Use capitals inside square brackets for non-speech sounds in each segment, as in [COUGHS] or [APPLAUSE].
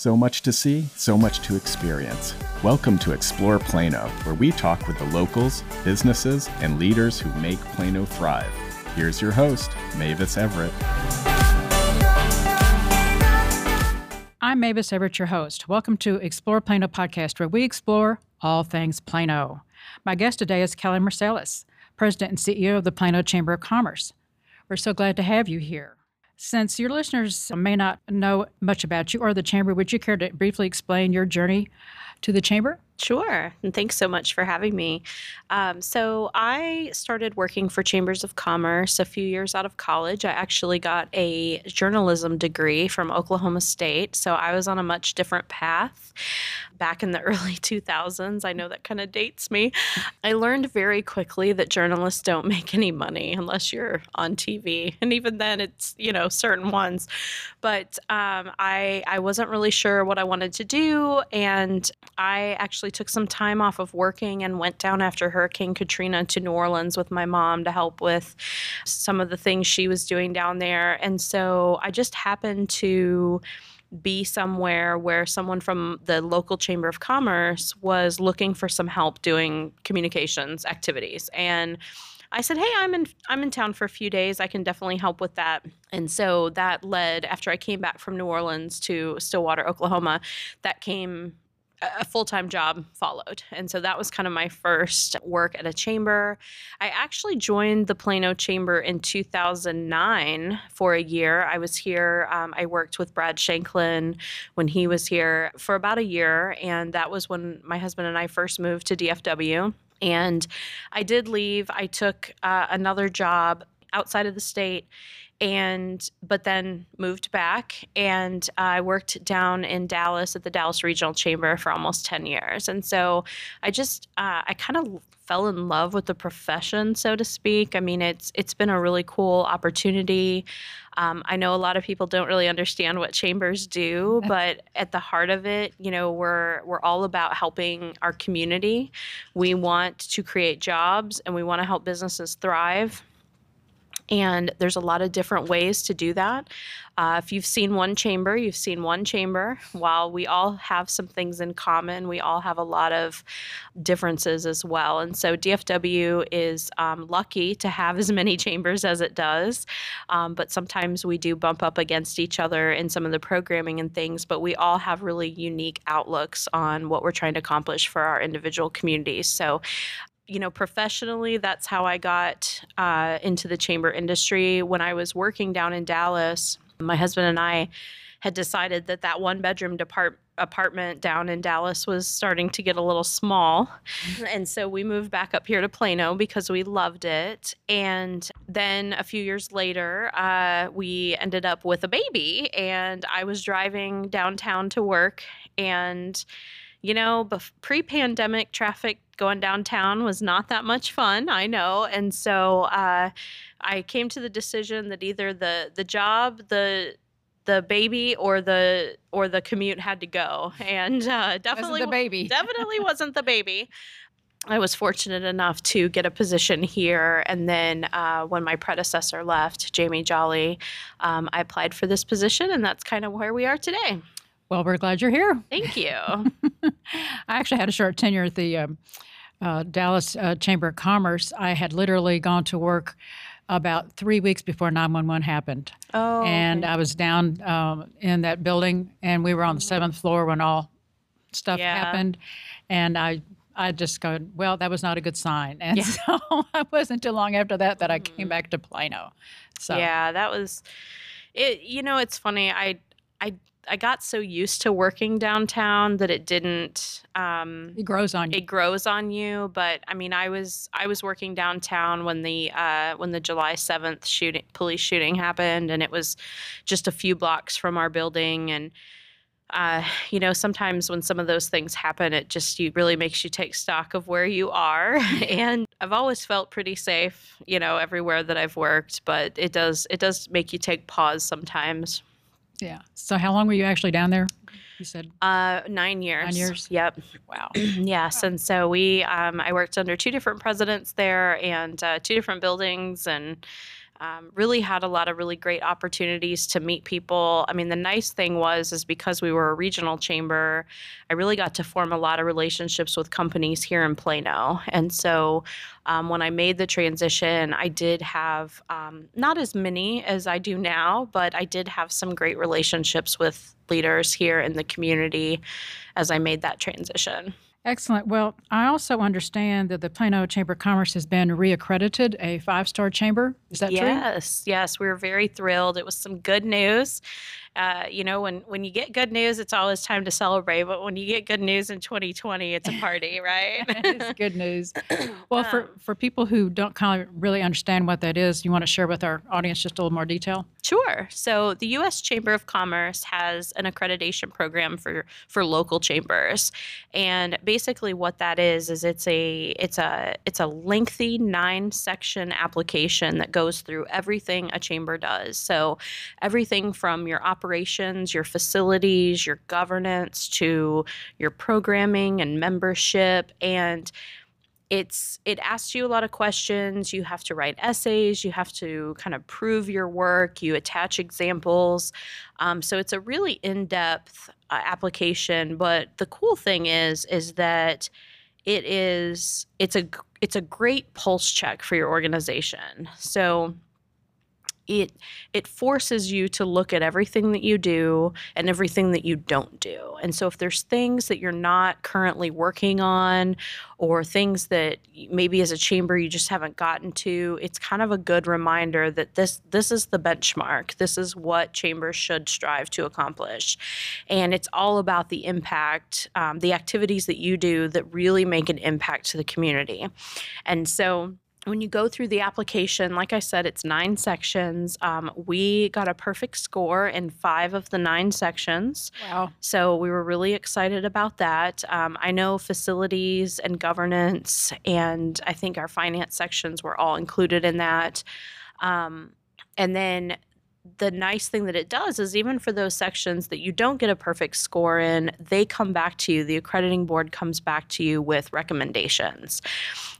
So much to see, so much to experience. Welcome to Explore Plano, where we talk with the locals, businesses, and leaders who make Plano thrive. Here's your host, Mavis Everett. I'm Mavis Everett, your host. Welcome to Explore Plano podcast, where we explore all things Plano. My guest today is Kelle Marsalis, President and CEO of the Plano Chamber of Commerce. We're so glad to have you here. Since your listeners may not know much about you or the Chamber, would you care to briefly explain your journey to the Chamber? Sure. And thanks so much for having me. Um, so, I started working for Chambers of Commerce a few years out of college. I actually got a journalism degree from Oklahoma State. So, I was on a much different path back in the [LAUGHS] early 2000s. I know that kind of dates me. I learned very quickly that journalists don't make any money unless you're on TV. And even then, it's, you know, certain ones. But um, I, I wasn't really sure what I wanted to do. And I actually actually took some time off of working and went down after Hurricane Katrina to New Orleans with my mom to help with some of the things she was doing down there. And so I just happened to be somewhere where someone from the local chamber of commerce was looking for some help doing communications activities and I said, "Hey, I'm in I'm in town for a few days. I can definitely help with that." And so that led after I came back from New Orleans to Stillwater, Oklahoma, that came a full time job followed. And so that was kind of my first work at a chamber. I actually joined the Plano Chamber in 2009 for a year. I was here, um, I worked with Brad Shanklin when he was here for about a year. And that was when my husband and I first moved to DFW. And I did leave. I took uh, another job outside of the state and but then moved back and I worked down in Dallas at the Dallas Regional Chamber for almost 10 years. And so I just uh, I kind of fell in love with the profession, so to speak. I mean, it's it's been a really cool opportunity. Um, I know a lot of people don't really understand what chambers do, [LAUGHS] but at the heart of it, you know, we're we're all about helping our community. We want to create jobs and we want to help businesses thrive. And there's a lot of different ways to do that. Uh, if you've seen one chamber, you've seen one chamber. While we all have some things in common, we all have a lot of differences as well. And so DFW is um, lucky to have [LAUGHS] as many chambers as it does. Um, but sometimes we do bump up against each other in some of the programming and things, but we all have really unique outlooks on what we're trying to accomplish for our individual communities. So you know, professionally, that's how I got uh, into the chamber industry. When I was working down in Dallas, my husband and I had decided that that one bedroom depart- apartment down in Dallas was starting to get a little small. And so we moved back up here to Plano because we loved it. And then a few years later, uh, we ended up with a baby, and I was driving downtown to work and you know, pre pandemic traffic going downtown was not that much fun, I know. And so uh, I came to the decision that either the, the job, the the baby or the or the commute had to go and uh, definitely wasn't the baby [LAUGHS] definitely wasn't the baby I was fortunate enough to get a position here. And then uh, when my predecessor left, Jamee Jolly, um, I applied for this position, and that's kind of where we are today. Well, we're glad you're here. Thank you. [LAUGHS] I actually had a short tenure at the um, uh, Dallas uh, Chamber of Commerce. I had literally gone to work about three weeks before 911 happened. Oh. And okay. I was down um, in that building, and we were on the seventh floor when all stuff yeah. happened. And I I just go, well, that was not a good sign. And yeah. [LAUGHS] so it wasn't too long after that that I came mm-hmm. back to Plano. So yeah, that was it. You know, it's funny. I I I got so used to working downtown that it didn't. Um, it grows on you. It grows on you. But I mean, I was I was working downtown when the uh, when the July seventh shooting police shooting happened, and it was just a few blocks from our building. And uh, you know, sometimes when some of those things happen, it just you really makes you take stock of where you are. [LAUGHS] and I've always felt pretty safe, you know, everywhere that I've worked. But it does it does make you take pause sometimes. Yeah. So how long were you actually down there? You said uh, nine years. Nine years. Yep. Wow. [CLEARS THROAT] yes, and so we, um, I worked under two different presidents there and uh, two different buildings, and um, really had a lot of really great opportunities to meet people. I mean, the nice thing was is because we were a regional chamber, I really got to form a lot of relationships with companies here in Plano. And so um, when I made the transition, I did have um, not as many as I do now, but I did have some great relationships with leaders here in the community as I made that transition. Excellent. Well, I also understand that the Plano Chamber of Commerce has been reaccredited a five star chamber. Is that yes, true? Yes, yes. We were very thrilled. It was some good news. Uh, you know, when when you get good news, it's always time to celebrate. But when you get good news in 2020, it's a party, [LAUGHS] right? it's good news. [COUGHS] Well, for, um, for people who don't kind of really understand what that is, you want to share with our audience just a little more detail? Sure. So the U.S. Chamber of Commerce has an accreditation program for for local chambers, and basically what that is is it's a it's a it's a lengthy nine section application that goes through everything a chamber does. So everything from your operations, your facilities, your governance, to your programming and membership. And it's it asks you a lot of questions. You have to write essays. You have to kind of prove your work. You attach examples. Um, so it's a really in-depth uh, application. But the cool thing is is that it is it's a it's a great pulse check for your organization. So it it forces you to look at everything that you do and everything that you don't do. And so if there's things that you're not currently working on or things that maybe as a chamber you just haven't gotten to, it's kind of a good reminder that this this is the benchmark. This is what chambers should strive to accomplish. And it's all about the impact, um, the activities that you do that really make an impact to the community. And so when you go through the application, like I said, it's nine sections. Um, we got a perfect score in five of the nine sections. Wow. So we were really excited about that. Um, I know facilities and governance, and I think our finance sections were all included in that. Um, and then the nice thing that it does is even for those sections that you don't get a perfect score in, they come back to you. The accrediting board comes back to you with recommendations.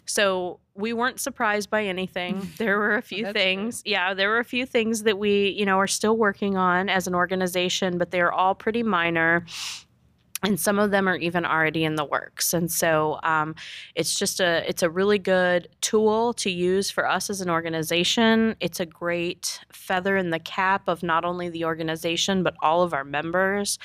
So we weren't surprised by anything. [LAUGHS] There were a few things. Good. Yeah, there were a few things that we, you know, are still working on as an organization, but they're all pretty minor and some of them are even already in the works and so um, it's just a it's a really good tool to use for us as an organization it's a great feather in the cap of not only the organization but all of our members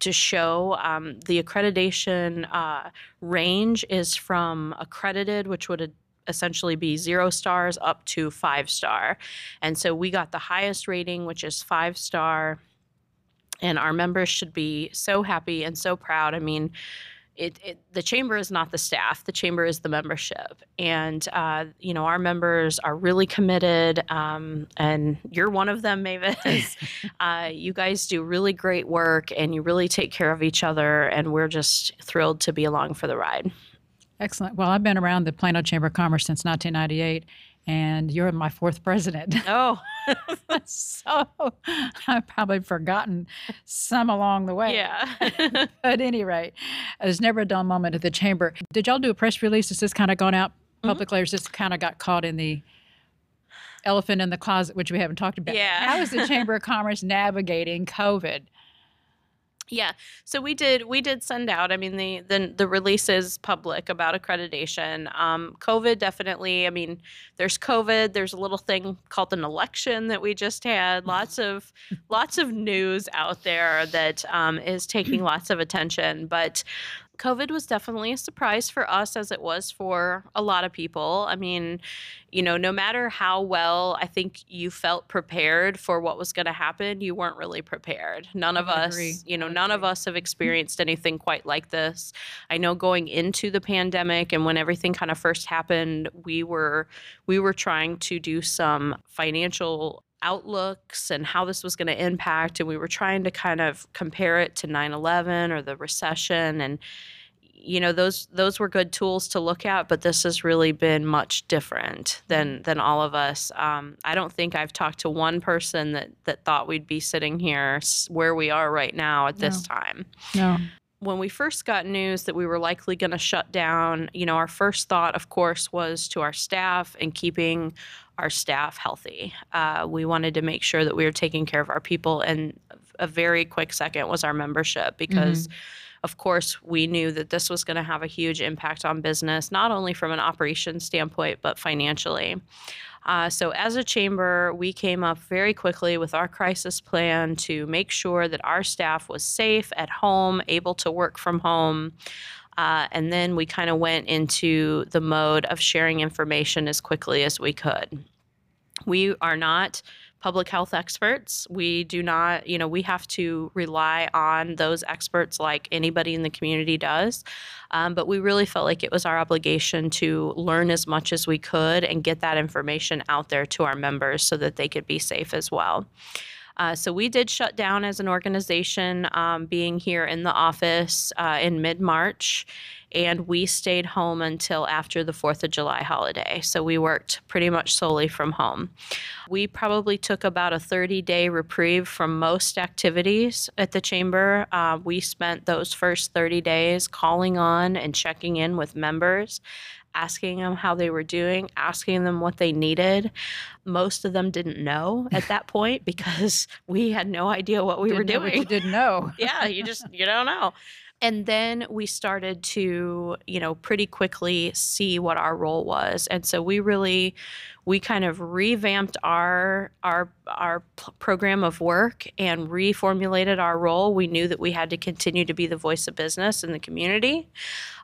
to show um, the accreditation uh, range is from accredited which would essentially be zero stars up to five star. And so we got the highest rating which is five star. And our members should be so happy and so proud. I mean, it, it, the chamber is not the staff. The chamber is the membership. And uh, you know our members are really committed um, and you're one of them mavis. [LAUGHS] Uh, you guys do really great work and you really take care of each other and we're just thrilled to be along for the ride excellent well i've been around the plano chamber of commerce since 1998 and you're my fourth president. [LAUGHS] Oh, so I've probably forgotten some along the way. Yeah. [LAUGHS] at any rate, there's never a dull moment at the chamber. Did y'all do a press release? Has this kind of gone out mm-hmm. publicly, mm-hmm. or just kind of got caught in the elephant in the closet, which we haven't talked about? Yeah. How is the Chamber of Commerce navigating COVID? Yeah. So we did we did send out. I mean the the the release is public about accreditation. Um, COVID definitely. I mean, there's COVID. There's a little thing called an election that we just had. [LAUGHS] Lots of lots of news out there that um, is taking lots of attention. But COVID was definitely a surprise for us as it was for a lot of people. I mean, you know, no matter how well I think you felt prepared for what was going to happen, you weren't really prepared. None of us, agree. you know, none of us have experienced anything quite like this. I know going into the pandemic and when everything kind of first happened, we were we were trying to do some financial outlooks and how this was going to impact. And we were trying to kind of compare it to 9 11 or the recession. And, you know, those, those were good tools to look at, but this has really been much different than, mm-hmm. than all of us. Um, I don't think I've talked to one person that, that thought we'd be sitting here where we are right now at this no. time. No when we first got news that we were likely going to shut down, you know, our first thought, of course, was to our staff and keeping our staff healthy. Uh, we wanted to make sure that we were taking care of our people, and a very quick second was our membership because. Mm-hmm of course, we knew that this was going to have a huge impact on business, not only from an operations standpoint, but financially. Uh, so, as a chamber, we came up very quickly with our crisis plan to make sure that our staff was safe at home, able to work from home. Uh, and then we kind of went into the mode of sharing information as quickly as we could. We are not public health experts. We do not, you know, we have to rely on those experts like anybody in the community does. Um, but we really felt like it was our obligation to learn as much as we could and get that information out there to our members so that they could be safe as well. Uh, so we did shut down as an organization, um, being here in the office uh, in mid March and we stayed home until after the 4th of July holiday. So we worked pretty much solely from home. We probably took about a 30 day reprieve from most activities at the chamber. Uh, we spent those first 30 days calling on and checking in with members asking them how they were doing, asking them what they needed. Most of them didn't know at that [LAUGHS] point because we had no idea what we didn't were doing. you didn't know. [LAUGHS] yeah, you just you don't know and then we started to you know pretty quickly see what our role was. And so we really we kind of revamped our our our program of work and reformulated our role we knew that we had to continue to be the voice of business in the community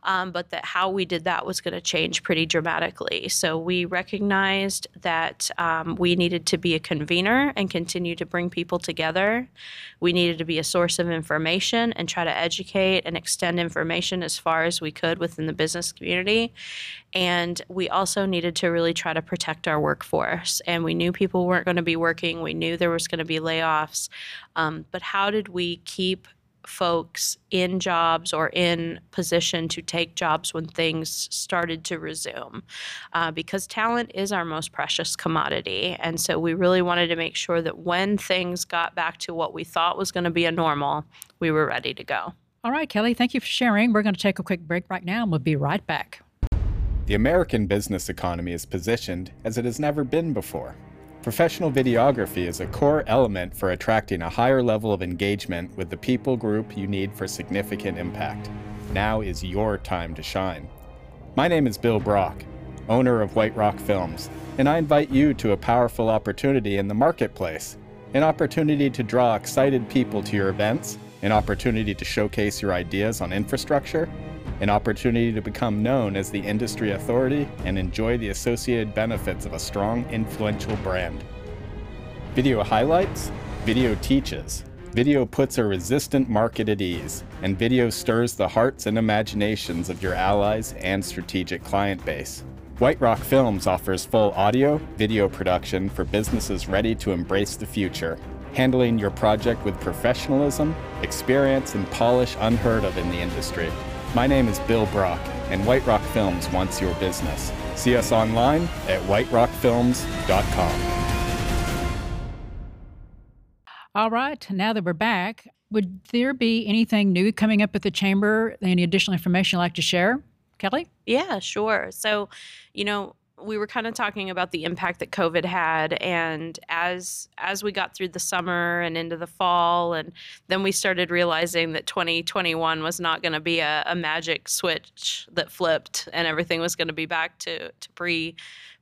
um, but that how we did that was going to change pretty dramatically. So we recognized that um, we needed to be a convener and continue to bring people together. We needed to be a source of information and try to educate and extend information as far as we could within the business community. And we also needed to really try to protect our workforce. And we knew people weren't going to be working, we knew there was going to be layoffs. Um, but how did we keep folks in jobs or in position to take jobs when things started to resume uh, because talent is our most precious commodity. And so we really wanted to make sure that when things got back to what we thought was going to be a normal, we were ready to go. All right, Kelle, thank you for sharing. We're going to take a quick break right now and we'll be right back. The American business economy is positioned as it has never been before. Professional videography is a core element for attracting a higher level of engagement with the people group you need for significant impact. Now is your time to shine. My name is Bill Brock, owner of White Rock Films, and I invite you to a powerful opportunity in the marketplace an opportunity to draw excited people to your events, an opportunity to showcase your ideas on infrastructure, an opportunity to become known as the industry authority and enjoy the associated benefits of a strong, influential brand. Video highlights, video teaches. Video puts a resistant market at ease, and video stirs the hearts and imaginations of your allies and strategic client base. White Rock Films offers full audio, video production for businesses ready to embrace the future, handling your project with professionalism, experience, and polish unheard of in the industry. My name is Bill Brock, and White Rock Films wants your business. See us online at whiterockfilms.com. All right, now that we're back, would there be anything new coming up at the chamber? Any additional information you'd like to share? Kelle? Yeah, sure. So, you know, we were kind of talking about the impact that COVID had, and as as we got through the summer and into the fall, and then we started realizing that 2021 was not going to be a, a, magic switch that flipped, and everything was going to be back to to pre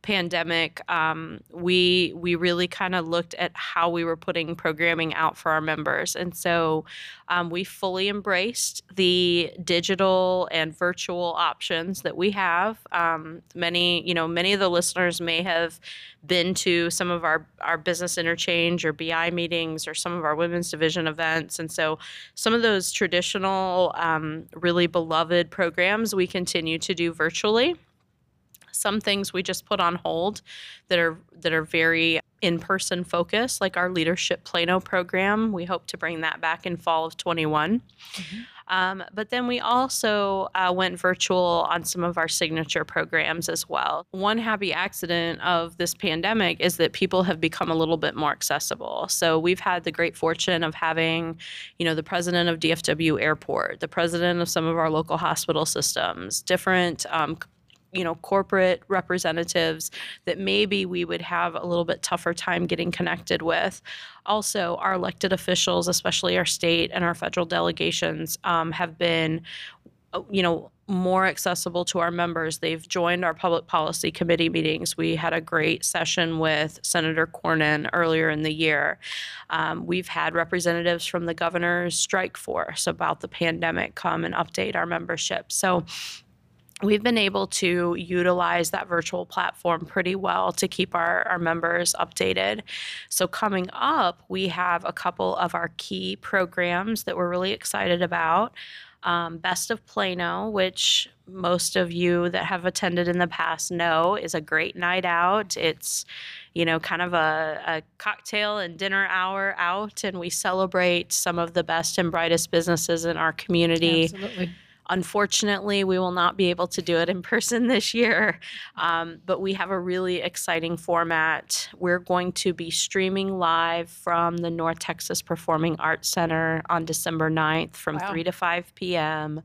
pandemic, um, we we really kind of looked at how we were putting programming out for our members, and so um, we fully embraced the digital and virtual options that we have. Um, many, you know, many of the listeners may have been to some of our our business interchange or BI meetings or some of our women's division events, and so some of those traditional, um, really beloved programs we continue to do virtually. Some things we just put on hold that are that are very in-person focused, like our leadership Plano program. We hope to bring that back in fall of 21. Mm-hmm. Um, but then we also uh, went virtual on some of our signature programs as well. One happy accident of this pandemic is that people have become a little bit more accessible. So we've had the great fortune of having, you know, the president of DFW Airport, the president of some of our local hospital systems, different um, you know corporate representatives that maybe we would have a little bit tougher time getting connected with also our elected officials especially our state and our federal delegations um, have been uh, you know more accessible to our members. They've joined our public policy committee meetings. We had a great session with Senator Cornyn earlier in the year. Um, we've had representatives from the governor's strike force about the pandemic come and update our membership. So we've been able to utilize that virtual platform pretty well to keep our, our members updated. So, coming up, we have a couple of our key programs that we're really excited about. Um, Best of Plano, which most of you that have attended in the past know is a great night out. It's, you know, kind of a, a cocktail and dinner hour out, and we celebrate some of the best and brightest businesses in our community. Absolutely. Unfortunately, we will not be able to do it in [LAUGHS] person this year, um, but we have a really exciting format. We're going to be streaming live from the North Texas Performing Arts Center on December 9th from Wow. 3 to 5 p.m.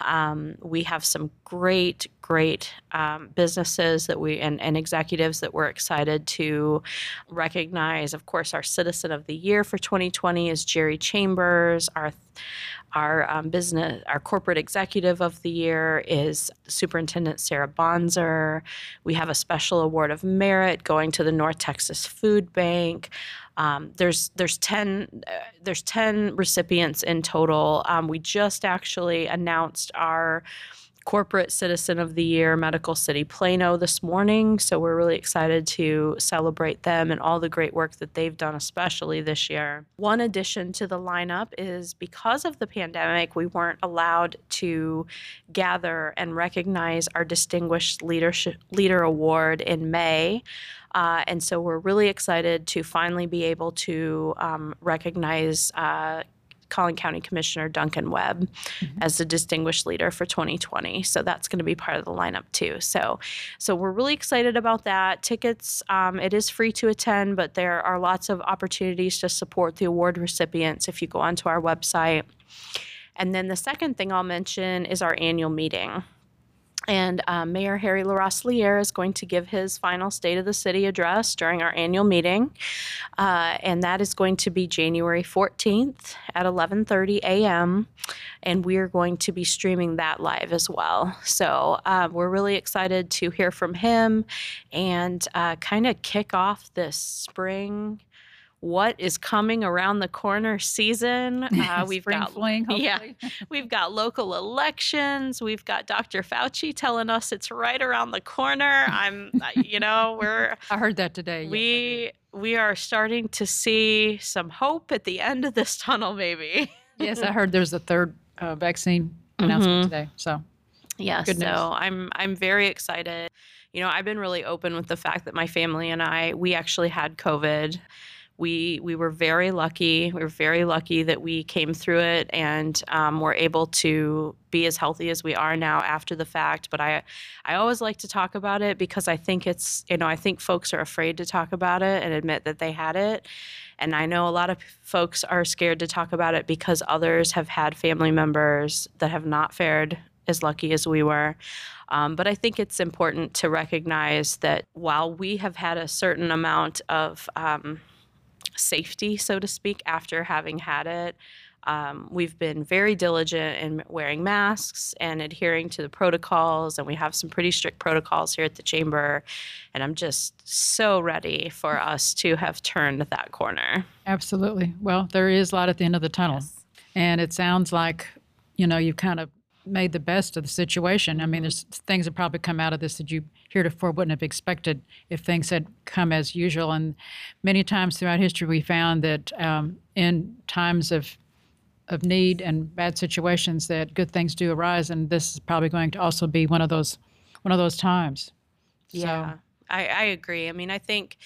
Um, we have some great, great um, businesses that we and, and executives that we're excited to recognize. Of course, our Citizen of the Year for 2020 is Jerry Chambers. Our our um, business, our corporate executive of the year is Superintendent Sara Bonser. We have a special award of merit going to the North Texas Food Bank. Um, there's there's ten uh, there's ten recipients in total. Um, we just actually announced our corporate citizen of the year medical city plano this morning. So we're really excited to celebrate them and all the great work that they've done especially this year. One addition to the lineup is because of the pandemic we weren't allowed to gather and recognize our distinguished leadership leader award in may. Uh, and so we're really excited to finally be able to um, recognize uh, Collin County Commissioner Duncan Webb as the distinguished leader for 2020. So that's going to be part of the lineup too. So, so we're really excited about that. Tickets, um, it is free to attend, but there are lots of opportunities to support the award recipients if you go onto our website. And then the second thing I'll mention is our annual meeting. And um, Mayor Harry LaRosiliere is going to give his final State of the City address during our annual meeting, uh, and that is going to be January 14th at 11:30 a.m. And we are going to be streaming that live as well. So uh, we're really excited to hear from him and uh, kind of kick off this spring. What is coming around the corner season? [LAUGHS] Uh, we've got fling, [LAUGHS] yeah. [LAUGHS] We've got local elections. We've got Dr. Fauci telling us it's right around the corner. I'm, uh, you know, we're I heard that today. yes, we we are starting to see some hope at the end of this tunnel. Maybe. yes, I heard there's a third uh, vaccine announcement Mhm. today. So Yeah. Good so news. I'm I'm very excited. You know, I've been really open with the fact that my family and I we actually had COVID. We we were very lucky. We were very lucky that we came through it and um, were able to be as healthy as we are now after the fact. But I I always like to talk about it because I think it's you know I think folks are afraid to talk about it and admit that they had it. And I know a lot of folks are scared to talk about it because others have had family members that have not fared as lucky as we were. Um, but I think it's important to recognize that while we have had a certain amount of um, safety, so to speak, after having had it, um, we've been very diligent in wearing masks and adhering to the protocols, and we have some pretty strict protocols here at the chamber. And I'm just so ready for us to have turned that corner. absolutely. Well, there is light at the end of the tunnel, and it sounds like you know you've kind of made the best of the situation. I mean, there's things that probably come out of this that you heretofore wouldn't have expected if things had come as usual. And many times throughout history, we found that um, in times of of need and bad situations, that good things do arise, and this is probably going to also be one of those one of those times. Yeah, I, I agree. I mean, I think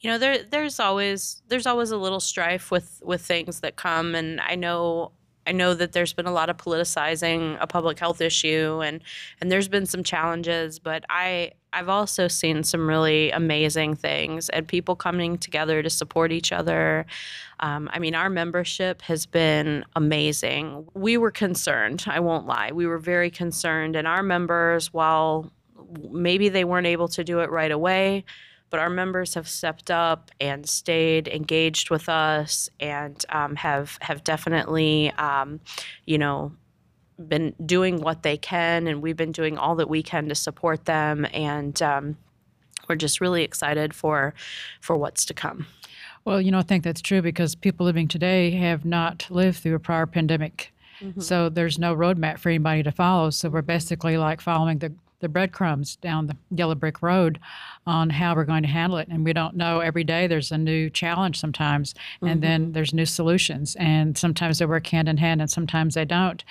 you know there there's always there's always a little strife with with things that come, and I know I know that there's been a lot of politicizing a public health issue, and and there's been some challenges, but I I've also seen some really amazing things and people coming together to support each other. Um, I mean, our membership has been amazing. We were concerned, I won't lie. We were very concerned, and our members, while maybe they weren't able to do it right away, but our members have stepped up and stayed engaged with us and um, have have definitely, um, you know, been doing what they can, and we've been doing all that we can to support them, and um, we're just really excited for for what's to come. Well, you know, I think that's true because people living today have not lived through a prior pandemic. Mm-hmm. So there's no roadmap for anybody to follow. So we're basically like following the, the breadcrumbs down the yellow brick road on how we're going to handle it. And we don't know every day there's a new challenge sometimes, and mm-hmm. then there's new solutions. And sometimes they work hand in hand and sometimes they don't.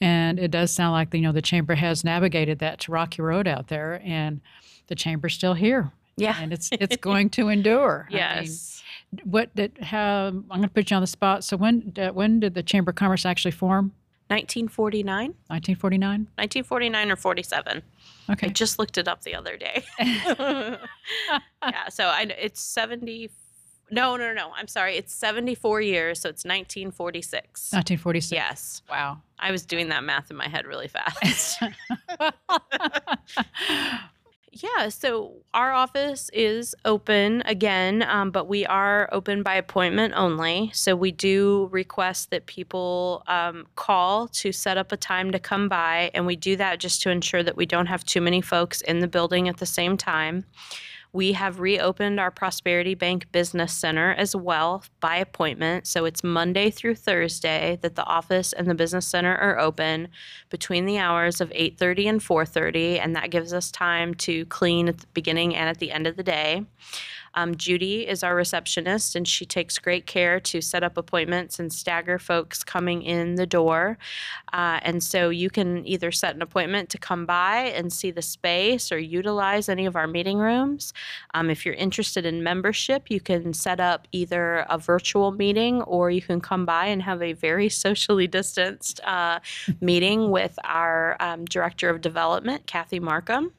And it does sound like, you know, the chamber has navigated that to rocky road out there and the chamber's still here. Yeah. And it's it's [LAUGHS] going to endure. yes. I mean, what did how I'm going to put you on the spot. So when uh, when did the Chamber of Commerce actually form? 1949. 1949. 1949 or 47. Okay. I just looked it up the other day. [LAUGHS] [LAUGHS] yeah. So I it's 70. No, no, no. I'm sorry. It's 74 years, so it's 1946. 1946. Yes. Wow. I was doing that math in my head really fast. [LAUGHS] Yeah, so our office is open again, um, but we are open by appointment only. So we do request that people um, call to set up a time to come by, and we do that just to ensure that we don't have too many folks in the building at the same time. We have reopened our Prosperity Bank Business Center as well by appointment. So it's Monday through Thursday that the office and the business center are open between the hours of 8:30 and 4:30 and that gives us time to clean at the beginning and at the end of the day. Um, Judy is our receptionist, and she takes great care to set up appointments and stagger folks coming in the door. Uh, and so you can either set an appointment to come by and see the space or utilize any of our meeting rooms. Um, if you're interested in membership, you can set up either a virtual meeting or you can come by and have a very [LAUGHS] socially distanced uh, meeting with our um, Director of Development, Kathy Markham.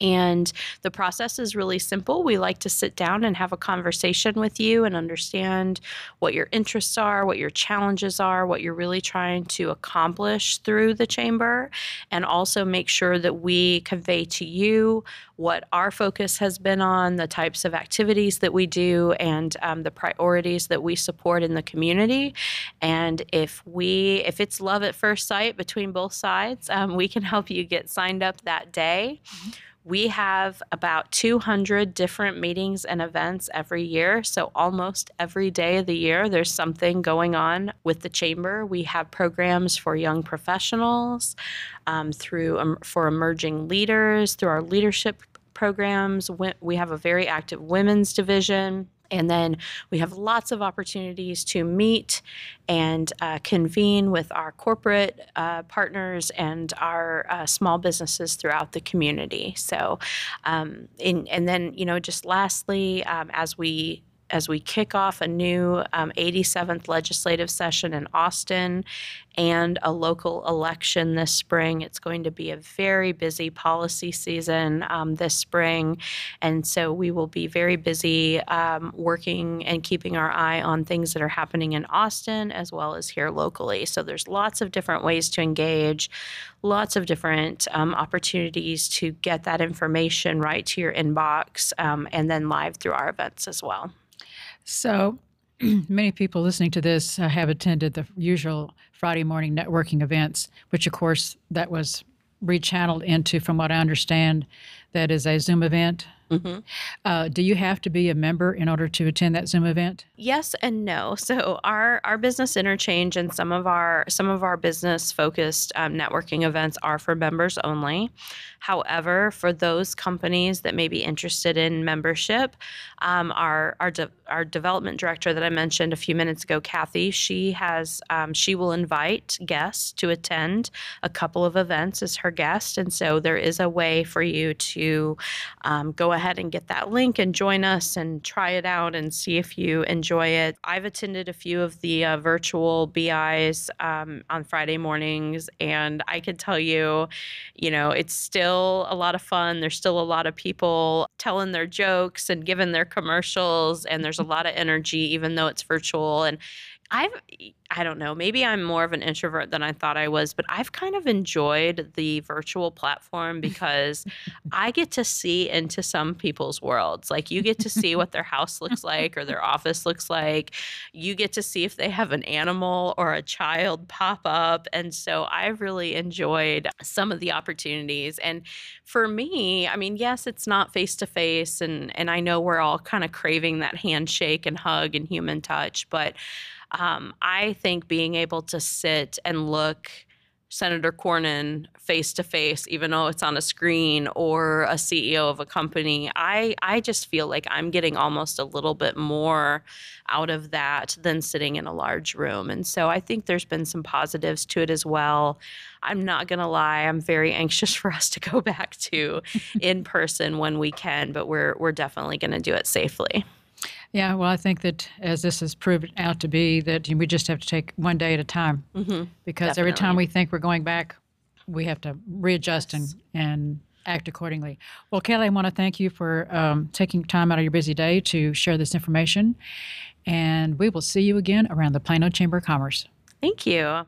And the process is really simple. We like to sit down and have a conversation with you and understand what your interests are, what your challenges are, what you're really trying to accomplish through the chamber, and also make sure that we convey to you what our focus has been on, the types of activities that we do, and um, the priorities that we support in the community. And if we, if it's love at first sight between both sides, um, we can help you get signed up that day. Mm-hmm. We have about 200 different meetings and events every year. So, almost every day of the year, there's something going on with the chamber. We have programs for young professionals, um, through um, for emerging leaders, through our leadership programs. We have a very active women's division. And then we have lots of opportunities to meet and uh, convene with our corporate uh, partners and our uh, small businesses throughout the community. So, um, and then, you know, just lastly, um, as we as we kick off a new um, 87th legislative session in Austin and a local election this spring. It's going to be a very busy policy season um, this spring. And so we will be very busy um, working and keeping our eye on things that are happening in Austin as well as here locally. So there's lots of different ways to engage, lots of different um, opportunities to get that information right to your inbox um, and then live through our events as well. So, [CLEARS THROAT] many people listening to this uh, have attended the usual Friday morning networking events, which, of course, that was rechanneled into, from what I understand, that is a Zoom event. Mm-hmm. Uh, do you have to be a member in order to attend that Zoom event? Yes and no. So our our business interchange and some of our some of our business focused um, networking events are for members only. However, for those companies that may be interested in membership, um, our our de- our development director that I mentioned a few minutes ago, Kathy, she has um, she will invite guests to attend a couple of events as her guest, and so there is a way for you to um, go ahead and get that link and join us and try it out and see if you enjoy it. I've attended a few of the uh, virtual BIs um, on Friday mornings, and I can tell you, you know, it's still a lot of fun. There's still a lot of people telling their jokes and giving their commercials, and there's a lot of energy, even though it's virtual. And I've I don't know, maybe I'm more of an introvert than I thought I was, but I've kind of enjoyed the virtual platform [LAUGHS] because I get to see into some people's worlds. Like you get to see what their house looks like or their office looks like. You get to see if they have an animal or a child pop up. And so I've really enjoyed some of the opportunities. And for me, I mean, yes, it's not face to face and and I know we're all kind of craving that handshake and hug and human touch, but um, I think being able to sit and look Senator Cornyn face to face, even though it's on a screen, or a CEO of a company, I, I just feel like I'm getting almost a little bit more out of that than sitting in a large room. And so I think there's been some positives to it as well. I'm not going to lie, I'm very [LAUGHS] anxious for us to go back to [LAUGHS] in person when we can, but we're, we're definitely going to do it safely. Yeah, well, I think that as this has proved out to be, that we just have to take one day at a time. Mm-hmm. Because Definitely. every time we think we're going back, we have to readjust and, and act accordingly. Well, Kelle, I want to thank you for um, taking time out of your busy day to share this information. And we will see you again around the Plano Chamber of Commerce. Thank you.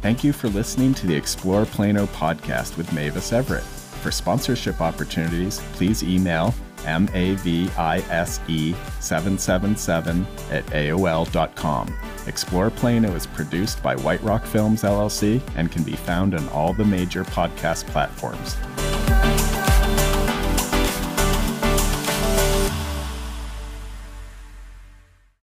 Thank you for listening to the Explore Plano podcast with Mavis Everett. For sponsorship opportunities, please email mavise777 at aol.com. Explore Plano is produced by White Rock Films LLC and can be found on all the major podcast platforms.